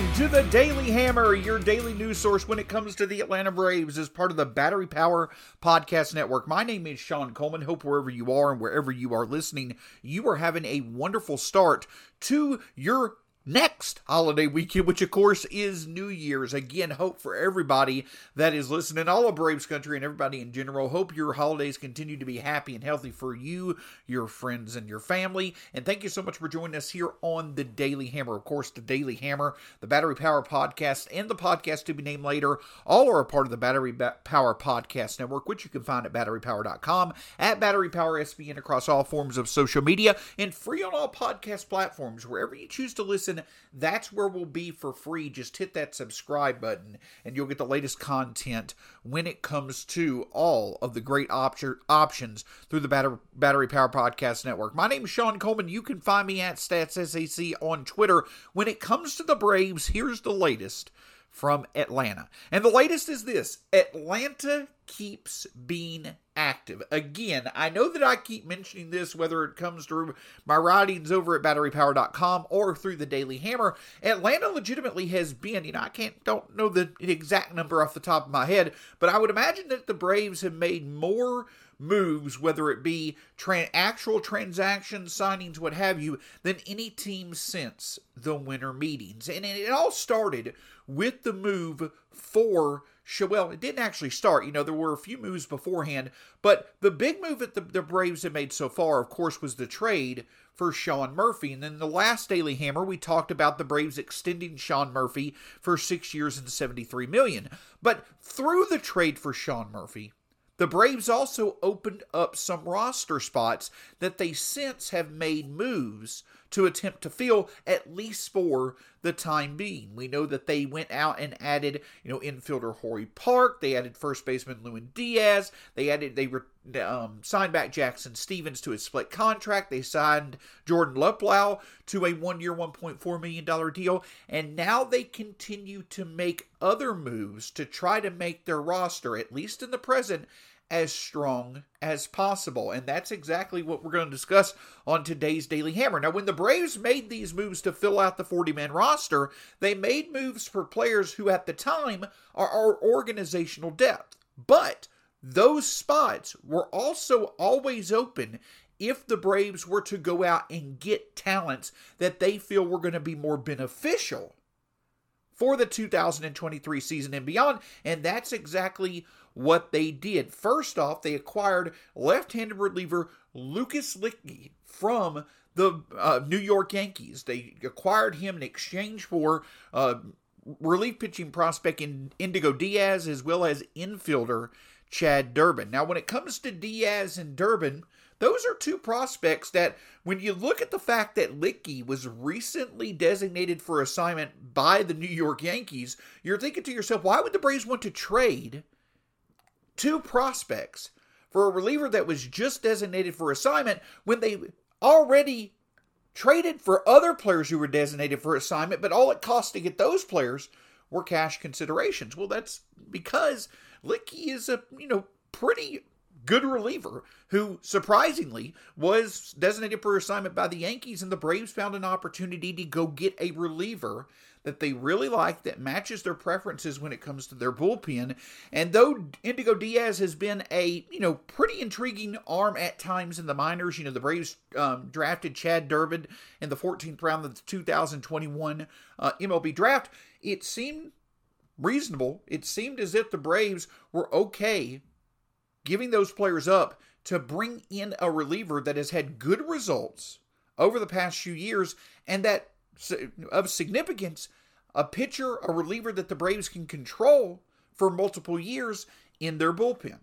Welcome to the Daily Hammer, your daily news source when it comes to the Atlanta Braves as part of the Battery Power Podcast Network. My name is Sean Coleman. Hope wherever you are and wherever you are listening, you are having a wonderful start to your next holiday weekend, which of course is New Year's. Again, hope for everybody that is listening, all of Braves country and everybody in general. Hope your holidays continue to be happy and healthy for you, your friends, and your family. And thank you so much for joining us here on the Daily Hammer. Of course, the Daily Hammer, the Battery Power Podcast, and the podcast to be named later, all are a part of the Battery Power Podcast Network, which you can find at batterypower.com, at Battery Power SBN across all forms of social media, and free on all podcast platforms. Wherever you choose to listen, that's where we'll be for free. Just hit that subscribe button and you'll get the latest content when it comes to all of the great op- options through the Battery, Battery Power Podcast Network. My name is Sean Coleman. You can find me at StatsSAC on Twitter. When it comes to the Braves, here's the latest from Atlanta. And the latest is this Atlanta keeps being active. Again, I know that I keep mentioning this, whether it comes through my writings over at batterypower.com or through the Daily Hammer. Atlanta legitimately has been, you know, I can't, don't know the exact number off the top of my head, but I would imagine that the Braves have made more moves, whether it be tra- actual transactions, signings, what have you, than any team since the winter meetings. And it all started with the move for well, it didn't actually start. You know, there were a few moves beforehand, but the big move that the, the Braves have made so far, of course, was the trade for Sean Murphy. And then the last Daily Hammer, we talked about the Braves extending Sean Murphy for six years and 73 million. But through the trade for Sean Murphy, the Braves also opened up some roster spots that they since have made moves to attempt to fill at least for the time being. We know that they went out and added, you know, infielder Corey Park. They added first baseman Lewin Diaz. They added they um, signed back Jackson Stephens to a split contract. They signed Jordan Luplow to a one-year, $1.4 million deal. And now they continue to make other moves to try to make their roster, at least in the present, as strong as possible. And that's exactly what we're going to discuss on today's Daily Hammer. Now, when the Braves made these moves to fill out the 40 man roster, they made moves for players who at the time are our organizational depth. But those spots were also always open if the Braves were to go out and get talents that they feel were going to be more beneficial for the 2023 season and beyond. And that's exactly what they did. First off, they acquired left handed reliever Lucas Luetge from the uh, New York Yankees. They acquired him in exchange for uh, relief pitching prospect in Indigo Diaz as well as infielder Chad Durbin. Now, when it comes to Diaz and Durbin, those are two prospects that, when you look at the fact that Luetge was recently designated for assignment by the New York Yankees, you're thinking to yourself, why would the Braves want to trade two prospects for a reliever that was just designated for assignment when they already traded for other players who were designated for assignment, but all it cost to get those players were cash considerations. Well, that's because Luetge is a, you know, pretty good reliever who surprisingly was designated for assignment by the Yankees and the Braves found an opportunity to go get a reliever that they really like that matches their preferences when it comes to their bullpen. And though Indigo Diaz has been a, you know, pretty intriguing arm at times in the minors, you know, the Braves um, drafted Chad Durbin in the 14th round of the 2021 uh, MLB draft, it seemed reasonable. It seemed as if the Braves were okay giving those players up to bring in a reliever that has had good results over the past few years and that of significance a pitcher, a reliever that the Braves can control for multiple years in their bullpen.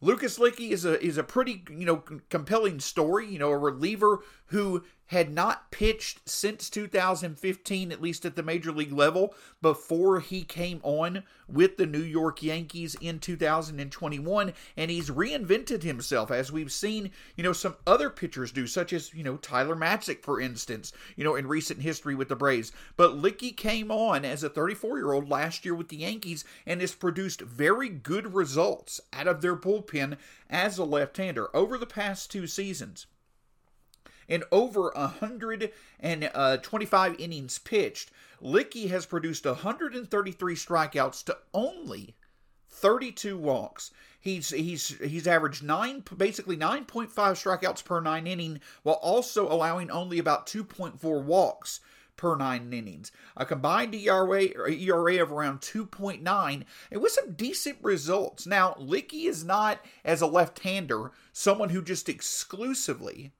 Lucas Luetge is a is a pretty you know compelling story. You know, a reliever who had not pitched since 2015, at least at the major league level, before he came on with the New York Yankees in 2021. And he's reinvented himself, as we've seen, you know, some other pitchers do, such as, you know, Tyler Matzek, for instance, you know, in recent history with the Braves. But Luetge came on as a 34 year old last year with the Yankees and has produced very good results out of their bullpen as a left hander over the past two seasons in over 125 uh, innings pitched, Luetge has produced 133 strikeouts to only 32 walks. He's he's he's averaged nine basically 9.5 strikeouts per nine inning, while also allowing only about 2.4 walks per nine innings. A combined ERA, ERA of around 2.9, and with some decent results. Now, Luetge is not, as a left hander, someone who just exclusively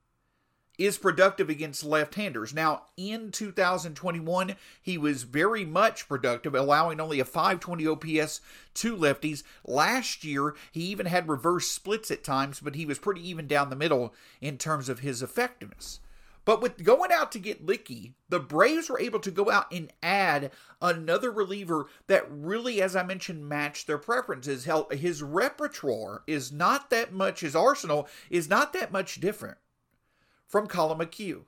is productive against left-handers. Now, in 2021, he was very much productive, allowing only a 520 OPS to lefties. Last year, he even had reverse splits at times, but he was pretty even down the middle in terms of his effectiveness. But with going out to get Luetge, the Braves were able to go out and add another reliever that really, as I mentioned, matched their preferences. His repertoire is not that much, his arsenal is not that much different from Collin McHugh.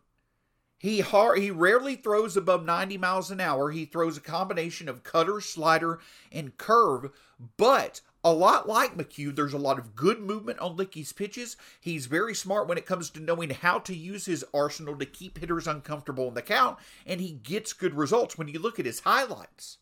He har- he rarely throws above 90 miles an hour. He throws a combination of cutter, slider, and curve, but a lot like McHugh, there's a lot of good movement on Luetge's pitches. He's very smart when it comes to knowing how to use his arsenal to keep hitters uncomfortable in the count, and he gets good results when you look at his highlights.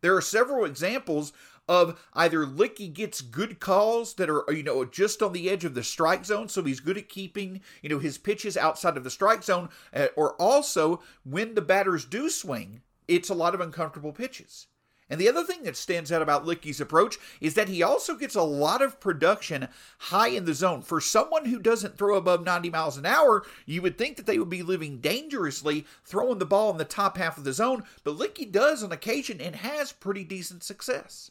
There are several examples of either Luetge gets good calls that are, you know, just on the edge of the strike zone, so he's good at keeping, you know, his pitches outside of the strike zone, uh, or also when the batters do swing, it's a lot of uncomfortable pitches. And the other thing that stands out about Luetge's approach is that he also gets a lot of production high in the zone. For someone who doesn't throw above 90 miles an hour, you would think that they would be living dangerously throwing the ball in the top half of the zone, but Luetge does on occasion and has pretty decent success.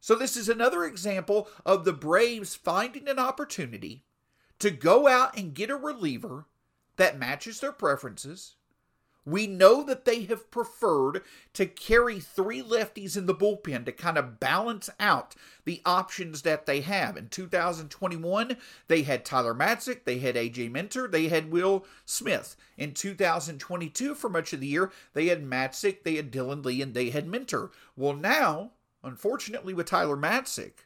So, this is another example of the Braves finding an opportunity to go out and get a reliever that matches their preferences. We know that they have preferred to carry three lefties in the bullpen to kind of balance out the options that they have. In 2021, they had Tyler Matzek, they had AJ Minter, they had Will Smith. In 2022, for much of the year, they had Matzek, they had Dylan Lee, and they had Minter. Well, now Unfortunately, with Tyler Matzek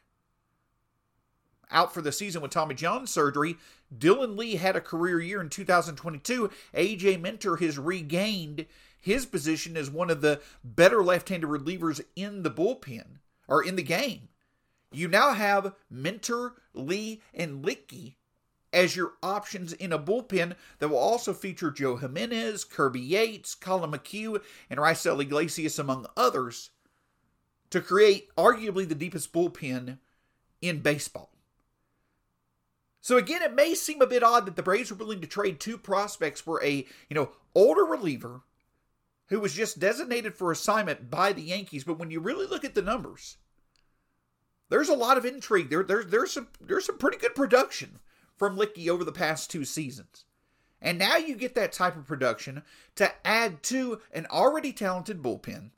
out for the season with Tommy John surgery, Dylan Lee had a career year in 2022. AJ Minter has regained his position as one of the better left handed relievers in the bullpen or in the game. You now have Minter, Lee, and Luetge as your options in a bullpen that will also feature Joe Jimenez, Kirby Yates, Collin McHugh, and Raisel Iglesias, among others to create arguably the deepest bullpen in baseball. So again, it may seem a bit odd that the Braves were willing to trade two prospects for a, you know, older reliever who was just designated for assignment by the Yankees, but when you really look at the numbers, there's a lot of intrigue. There, there there's some there's some pretty good production from Luetge over the past two seasons. And now you get that type of production to add to an already talented bullpen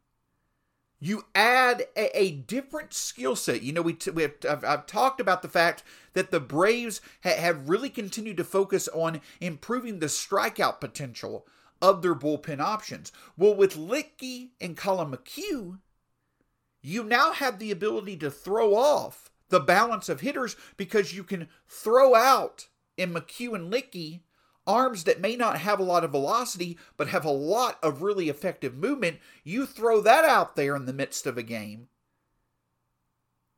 you add a, a different skill set. You know, we, t- we have I've, I've, talked about the fact that the Braves ha- have really continued to focus on improving the strikeout potential of their bullpen options. Well, with Luetge and Collin McHugh, you now have the ability to throw off the balance of hitters because you can throw out in McHugh and Luetge arms that may not have a lot of velocity but have a lot of really effective movement, you throw that out there in the midst of a game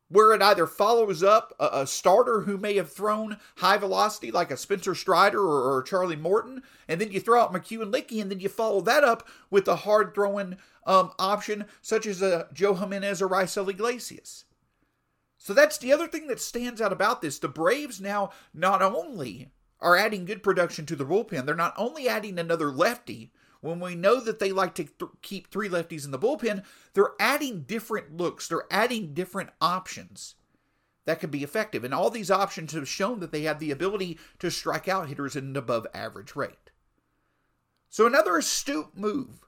where it either follows up a, a starter who may have thrown high velocity like a Spencer Strider or, or, Charlie Morton, and then you throw out McHugh and Luetge, and then you follow that up with a hard throwing um, option such as a Joe Jimenez or Raisel Iglesias. So that's the other thing that stands out about this. The Braves now not only are adding good production to the bullpen. They're not only adding another lefty when we know that they like to th- keep three lefties in the bullpen, they're adding different looks, they're adding different options that could be effective. And all these options have shown that they have the ability to strike out hitters at an above average rate. So, another astute move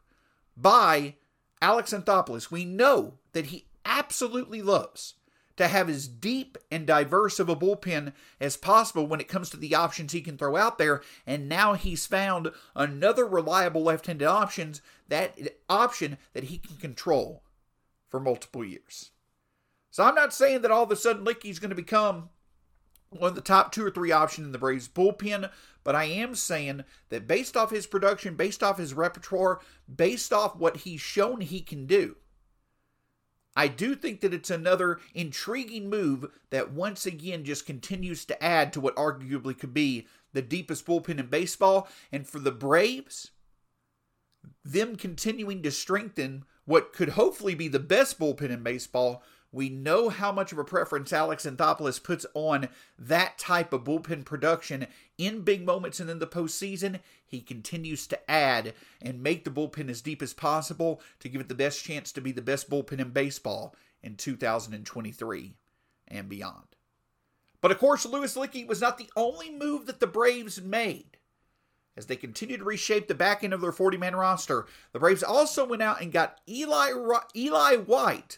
by Alex Anthopoulos. We know that he absolutely loves to have as deep and diverse of a bullpen as possible when it comes to the options he can throw out there. And now he's found another reliable left-handed options that option that he can control for multiple years. So I'm not saying that all of a sudden Luetge's going to become one of the top two or three options in the Braves bullpen, but I am saying that based off his production, based off his repertoire, based off what he's shown he can do, I do think that it's another intriguing move that once again just continues to add to what arguably could be the deepest bullpen in baseball. And for the Braves, them continuing to strengthen what could hopefully be the best bullpen in baseball we know how much of a preference Alex Anthopoulos puts on that type of bullpen production in big moments and in the postseason. He continues to add and make the bullpen as deep as possible to give it the best chance to be the best bullpen in baseball in 2023 and beyond. But of course, Louis Luetge was not the only move that the Braves made. As they continue to reshape the back end of their 40 man roster, the Braves also went out and got Eli, Eli White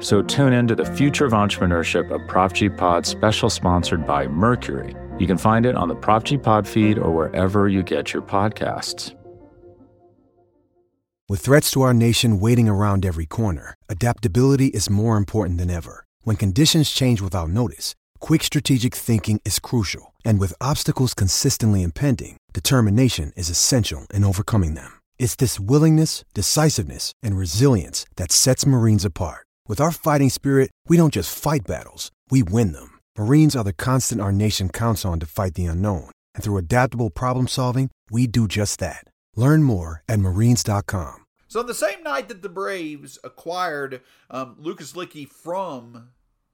So tune in to the Future of Entrepreneurship, a Prop G Pod special sponsored by Mercury. You can find it on the Prop G Pod feed or wherever you get your podcasts. With threats to our nation waiting around every corner, adaptability is more important than ever. When conditions change without notice, quick strategic thinking is crucial. And with obstacles consistently impending, determination is essential in overcoming them. It's this willingness, decisiveness, and resilience that sets Marines apart. With our fighting spirit, we don't just fight battles, we win them. Marines are the constant our nation counts on to fight the unknown. And through adaptable problem solving, we do just that. Learn more at marines.com. So, the same night that the Braves acquired um, Lucas Luetge from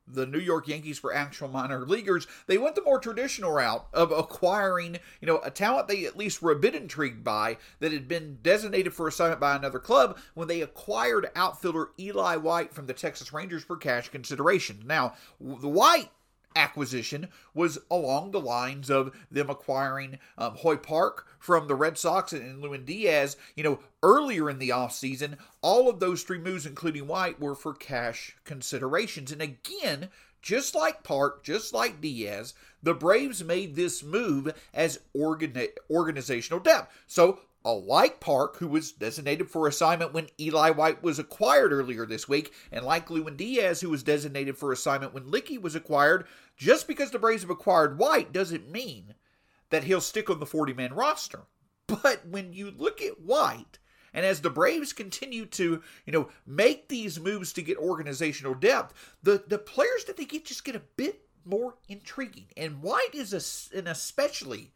the New York Yankees for actual minor leaguers, they went the more traditional route of acquiring, you know, a talent they at least were a bit intrigued by that had been designated for assignment by another club when they acquired outfielder Eli White from the Texas Rangers for cash consideration. Now, the White acquisition was along the lines of them acquiring um, Hoy Park from the Red Sox and, and Lewin Diaz, you know, earlier in the offseason. All of those three moves, including White, were for cash considerations. And again, just like Park, just like Diaz, the Braves made this move as organi- organizational depth. So like Park, who was designated for assignment when Eli White was acquired earlier this week, and like Lewin Diaz, who was designated for assignment when Luetge was acquired, just because the Braves have acquired White doesn't mean that he'll stick on the 40 man roster. But when you look at White, and as the Braves continue to, you know, make these moves to get organizational depth, the, the players that they get just get a bit more intriguing. And White is a, an especially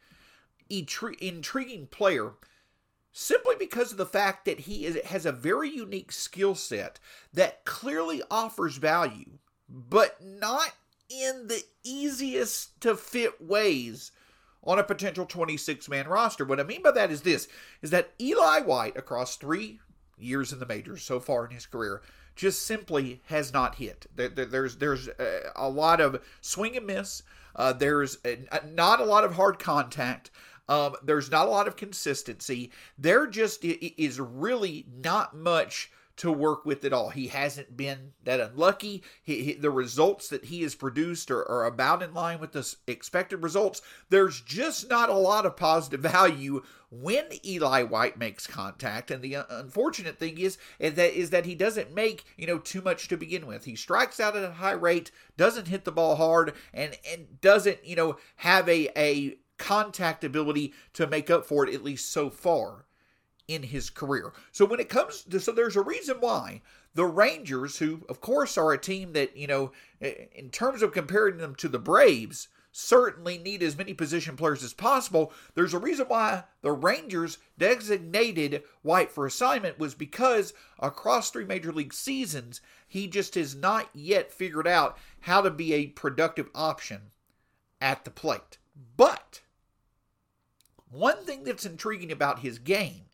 intriguing player simply because of the fact that he is, has a very unique skill set that clearly offers value, but not in the easiest to fit ways on a potential 26 man roster. What I mean by that is this is that Eli White across 3 years in the majors so far in his career just simply has not hit. There's there's a lot of swing and miss. Uh, there's not a lot of hard contact. Um, there's not a lot of consistency. There just is really not much to work with at all. He hasn't been that unlucky. He, he, the results that he has produced are, are, about in line with the expected results. There's just not a lot of positive value when Eli White makes contact. And the unfortunate thing is, is that is that he doesn't make you know too much to begin with. He strikes out at a high rate, doesn't hit the ball hard, and and doesn't you know have a a contact ability to make up for it, at least so far in his career. So when it comes to, so there's a reason why the Rangers, who of course are a team that, you know, in terms of comparing them to the Braves, certainly need as many position players as possible. There's a reason why the Rangers designated White for assignment was because across three major league seasons, he just has not yet figured out how to be a productive option at the plate. But one thing that's intriguing about his game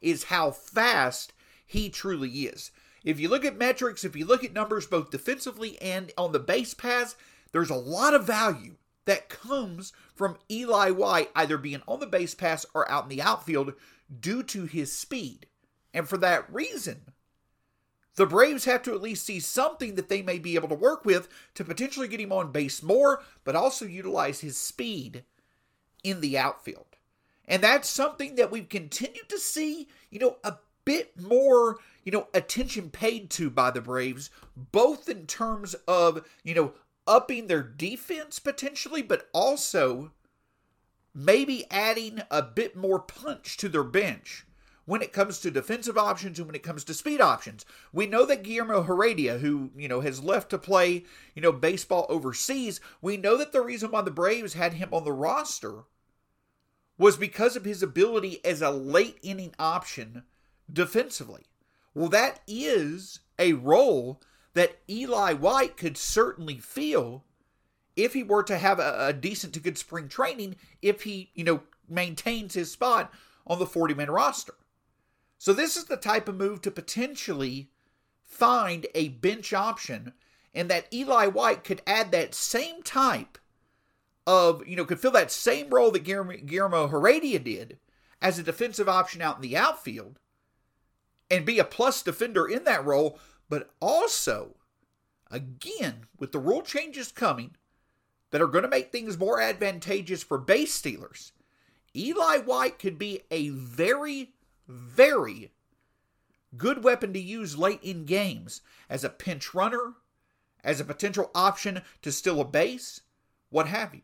is how fast he truly is. If you look at metrics, if you look at numbers both defensively and on the base paths, there's a lot of value that comes from Eli White either being on the base pass or out in the outfield due to his speed. And for that reason, the Braves have to at least see something that they may be able to work with to potentially get him on base more, but also utilize his speed in the outfield. And that's something that we've continued to see, you know, a bit more, you know, attention paid to by the Braves, both in terms of, you know, upping their defense potentially, but also maybe adding a bit more punch to their bench when it comes to defensive options and when it comes to speed options. We know that Guillermo Heredia, who, you know, has left to play, you know, baseball overseas, we know that the reason why the Braves had him on the roster was because of his ability as a late inning option defensively. Well, that is a role that Eli White could certainly feel if he were to have a, a decent to good spring training, if he, you know, maintains his spot on the 40 man roster. So, this is the type of move to potentially find a bench option, and that Eli White could add that same type of, you know, could fill that same role that Guillermo Heredia did as a defensive option out in the outfield and be a plus defender in that role, but also, again, with the rule changes coming that are going to make things more advantageous for base stealers, Eli White could be a very, very good weapon to use late in games as a pinch runner, as a potential option to steal a base, what have you.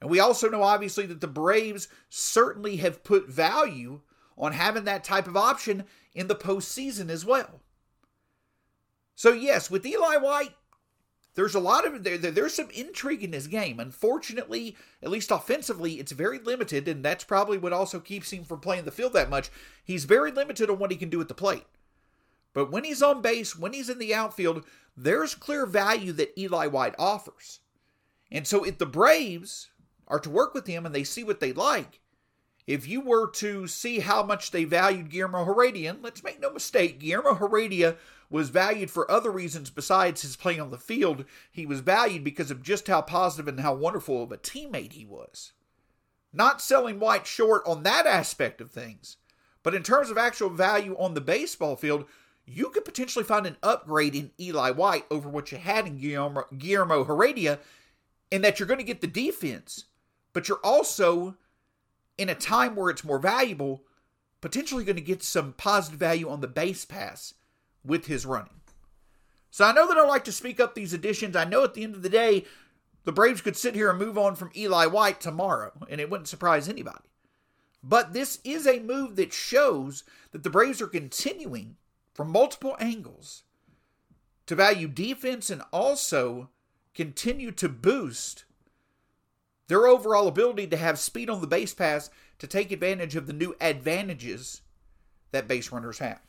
And we also know, obviously, that the Braves certainly have put value on having that type of option in the postseason as well. So, yes, with Eli White, there's a lot of there, there's some intrigue in his game. Unfortunately, at least offensively, it's very limited, and that's probably what also keeps him from playing the field that much. He's very limited on what he can do at the plate. But when he's on base, when he's in the outfield, there's clear value that Eli White offers. And so if the Braves are to work with him and they see what they like, if you were to see how much they valued Guillermo Heredia, let's make no mistake, Guillermo Heredia was valued for other reasons besides his playing on the field. He was valued because of just how positive and how wonderful of a teammate he was. Not selling White short on that aspect of things, but in terms of actual value on the baseball field, you could potentially find an upgrade in Eli White over what you had in Guillermo, Guillermo Heredia, in that you're going to get the defense but you're also in a time where it's more valuable, potentially going to get some positive value on the base pass with his running. So I know that I like to speak up these additions. I know at the end of the day, the Braves could sit here and move on from Eli White tomorrow, and it wouldn't surprise anybody. But this is a move that shows that the Braves are continuing from multiple angles to value defense and also continue to boost their overall ability to have speed on the base pass to take advantage of the new advantages that base runners have.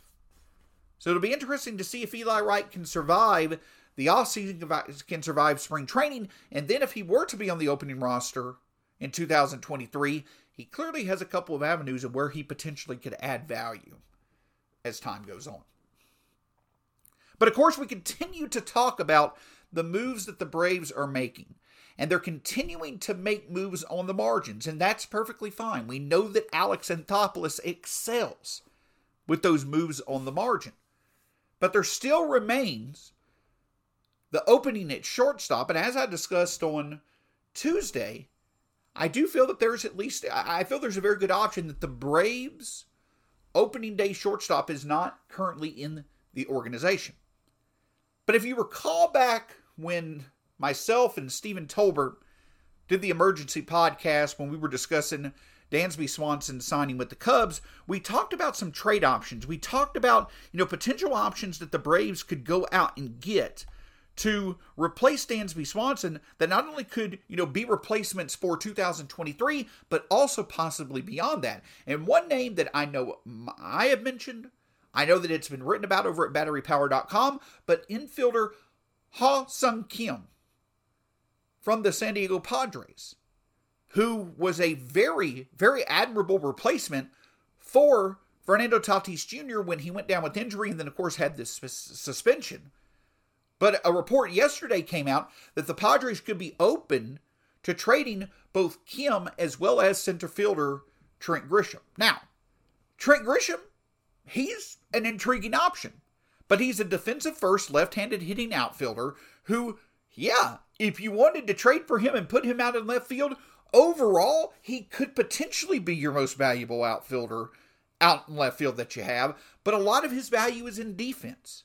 So it'll be interesting to see if Eli White can survive the offseason, can survive spring training, and then if he were to be on the opening roster in 2023, he clearly has a couple of avenues of where he potentially could add value as time goes on. But of course, we continue to talk about the moves that the Braves are making and they're continuing to make moves on the margins, and that's perfectly fine. We know that Alex Anthopoulos excels with those moves on the margin. But there still remains the opening at shortstop, and as I discussed on Tuesday, I do feel that there's at least I feel there's a very good option that the Braves opening day shortstop is not currently in the organization. But if you recall back when myself and Stephen Tolbert did the emergency podcast when we were discussing Dansby Swanson signing with the Cubs, we talked about some trade options. We talked about, you know, potential options that the Braves could go out and get to replace Dansby Swanson that not only could, you know, be replacements for 2023, but also possibly beyond that. And one name that I know I have mentioned, I know that it's been written about over at batterypower.com, but infielder Ha-Seong Kim from the San Diego Padres, who was a very, very admirable replacement for Fernando Tatis Jr. when he went down with injury and then, of course, had this suspension. But a report yesterday came out that the Padres could be open to trading both Kim as well as center fielder Trent Grisham. Now, Trent Grisham, he's an intriguing option, but he's a defensive first left handed hitting outfielder who, yeah, if you wanted to trade for him and put him out in left field, overall, he could potentially be your most valuable outfielder out in left field that you have, but a lot of his value is in defense.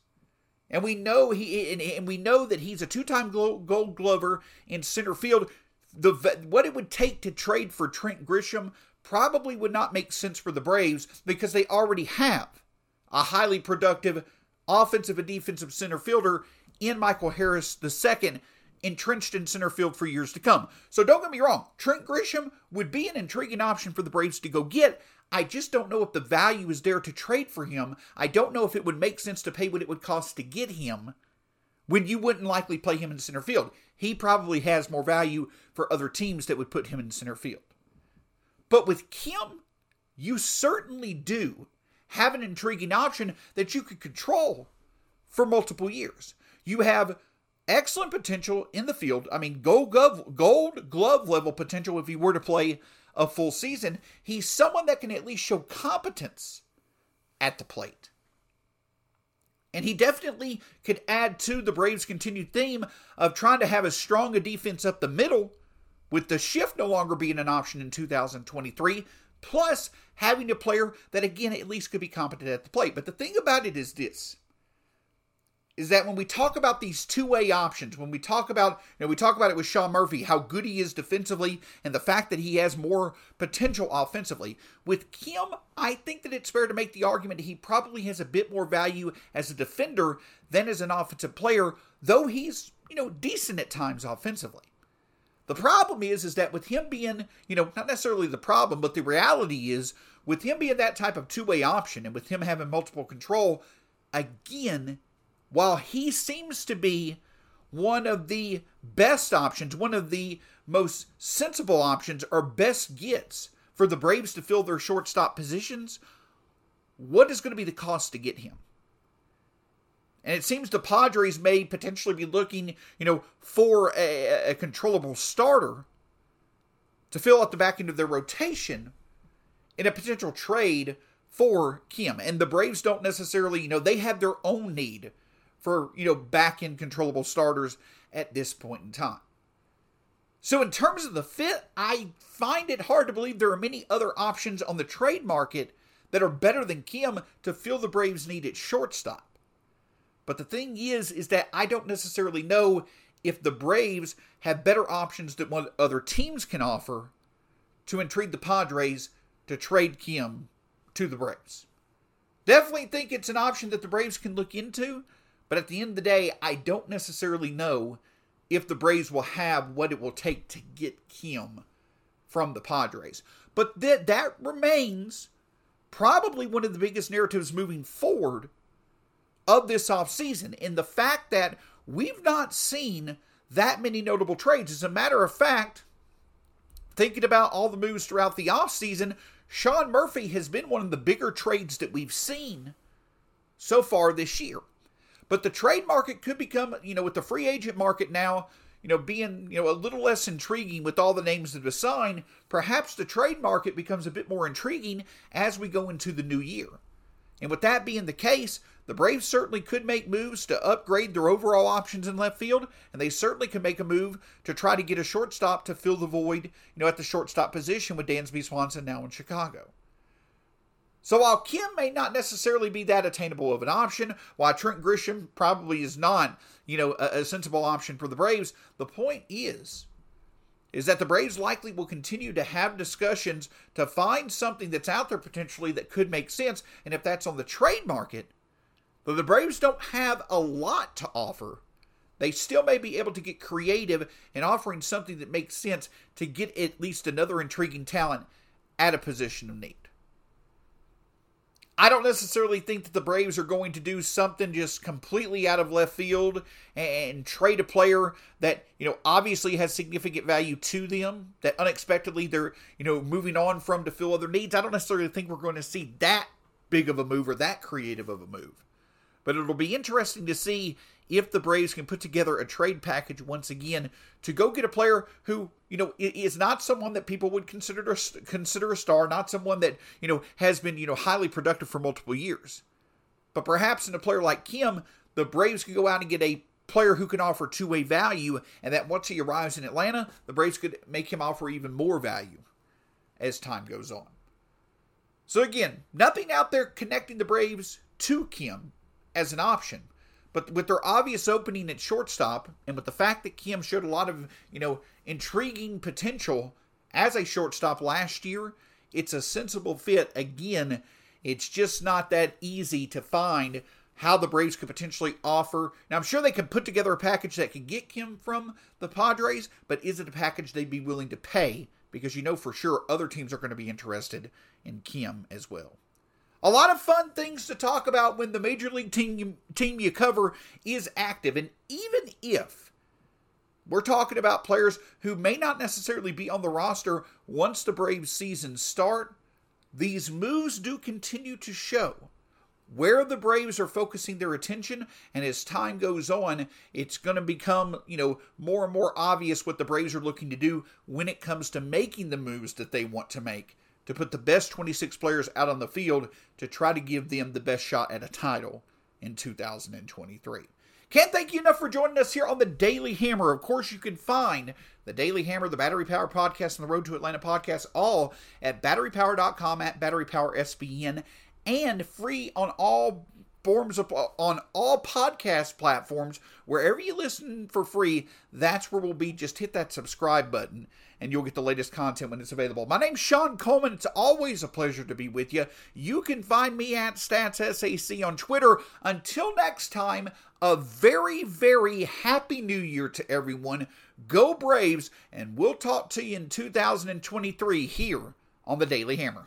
And we know he and, we know that he's a two-time Gold Glover in center field. The what it would take to trade for Trent Grisham probably would not make sense for the Braves because they already have a highly productive offensive and defensive center fielder in Michael Harris II entrenched in center field for years to come. So don't get me wrong, Trent Grisham would be an intriguing option for the Braves to go get. I just don't know if the value is there to trade for him. I don't know if it would make sense to pay what it would cost to get him when you wouldn't likely play him in center field. He probably has more value for other teams that would put him in center field. But with Kim, you certainly do have an intriguing option that you could control for multiple years. You have excellent potential in the field. I mean, gold glove, gold glove level potential if he were to play a full season. He's someone that can at least show competence at the plate. And he definitely could add to the Braves' continued theme of trying to have as strong a defense up the middle, with the shift no longer being an option in 2023, plus having a player that, again, at least could be competent at the plate. But the thing about it is this is that when we talk about these two-way options, when we talk about, you know, we talk about it with Sean Murphy, how good he is defensively, and the fact that he has more potential offensively. With Kim, I think that it's fair to make the argument he probably has a bit more value as a defender than as an offensive player, though he's, you know, decent at times offensively. The problem is, is that with him being, you know, not necessarily the problem, but the reality is, with him being that type of two-way option and with him having multiple control, again, while he seems to be one of the best options, one of the most sensible options, or best gets for the Braves to fill their shortstop positions, what is going to be the cost to get him? And it seems the Padres may potentially be looking, you know, for a, a controllable starter to fill out the back end of their rotation in a potential trade for Kim. And the Braves don't necessarily, you know, they have their own need for, you know, back end controllable starters at this point in time. So, in terms of the fit, I find it hard to believe there are many other options on the trade market that are better than Kim to fill the Braves' need at shortstop. But the thing is, is that I don't necessarily know if the Braves have better options than what other teams can offer to intrigue the Padres to trade Kim to the Braves. Definitely think it's an option that the Braves can look into, but at the end of the day, I don't necessarily know if the Braves will have what it will take to get Kim from the Padres. But that that remains probably one of the biggest narratives moving forward of this offseason. In the fact that we've not seen that many notable trades. As a matter of fact, thinking about all the moves throughout the offseason, Sean Murphy has been one of the bigger trades that we've seen so far this year. But the trade market could become, you know, with the free agent market now, you know, being, you know, a little less intriguing with all the names that have signed, perhaps the trade market becomes a bit more intriguing as we go into the new year. And with that being the case, the Braves certainly could make moves to upgrade their overall options in left field, and they certainly could make a move to try to get a shortstop to fill the void, you know, at the shortstop position with Dansby Swanson now in Chicago. So while Kim may not necessarily be that attainable of an option, while Trent Grisham probably is not, you know, a, a sensible option for the Braves, the point is, is that the Braves likely will continue to have discussions to find something that's out there potentially that could make sense. And if that's on the trade market, though the Braves don't have a lot to offer, they still may be able to get creative in offering something that makes sense to get at least another intriguing talent at a position of need. I don't necessarily think that the Braves are going to do something just completely out of left field and trade a player that, you know, obviously has significant value to them, that unexpectedly they're, you know, moving on from to fill other needs. I don't necessarily think we're going to see that big of a move or that creative of a move. But it'll be interesting to see if the Braves can put together a trade package once again to go get a player who, you know, is not someone that people would consider a, consider a star, not someone that, you know, has been, you know, highly productive for multiple years. But perhaps in a player like Kim, the Braves could go out and get a player who can offer two-way value and that once he arrives in Atlanta, the Braves could make him offer even more value as time goes on. So again, nothing out there connecting the Braves to Kim as an option. But with their obvious opening at shortstop, and with the fact that Kim showed a lot of, you know, intriguing potential as a shortstop last year, it's a sensible fit. Again, it's just not that easy to find how the Braves could potentially offer. Now, I'm sure they could put together a package that could get Kim from the Padres, but is it a package they'd be willing to pay? Because you know for sure other teams are going to be interested in Kim as well. A lot of fun things to talk about when the major league team team you cover is active. And even if we're talking about players who may not necessarily be on the roster once the Braves season start, these moves do continue to show where the Braves are focusing their attention, and as time goes on, it's going to become, you know, more and more obvious what the Braves are looking to do when it comes to making the moves that they want to make to put the best 26 players out on the field to try to give them the best shot at a title in 2023. Can't thank you enough for joining us here on the Daily Hammer. Of course, you can find the Daily Hammer, the Battery Power Podcast, and the Road to Atlanta Podcast all at batterypower.com at batterypowersbn and free on all forms of on all podcast platforms wherever you listen for free that's where we'll be just hit that subscribe button and you'll get the latest content when it's available. My name's Sean Coleman. It's always a pleasure to be with you. You can find me at StatsSAC on Twitter. Until next time, a very, very happy new year to everyone. Go Braves, and we'll talk to you in 2023 here on the Daily Hammer.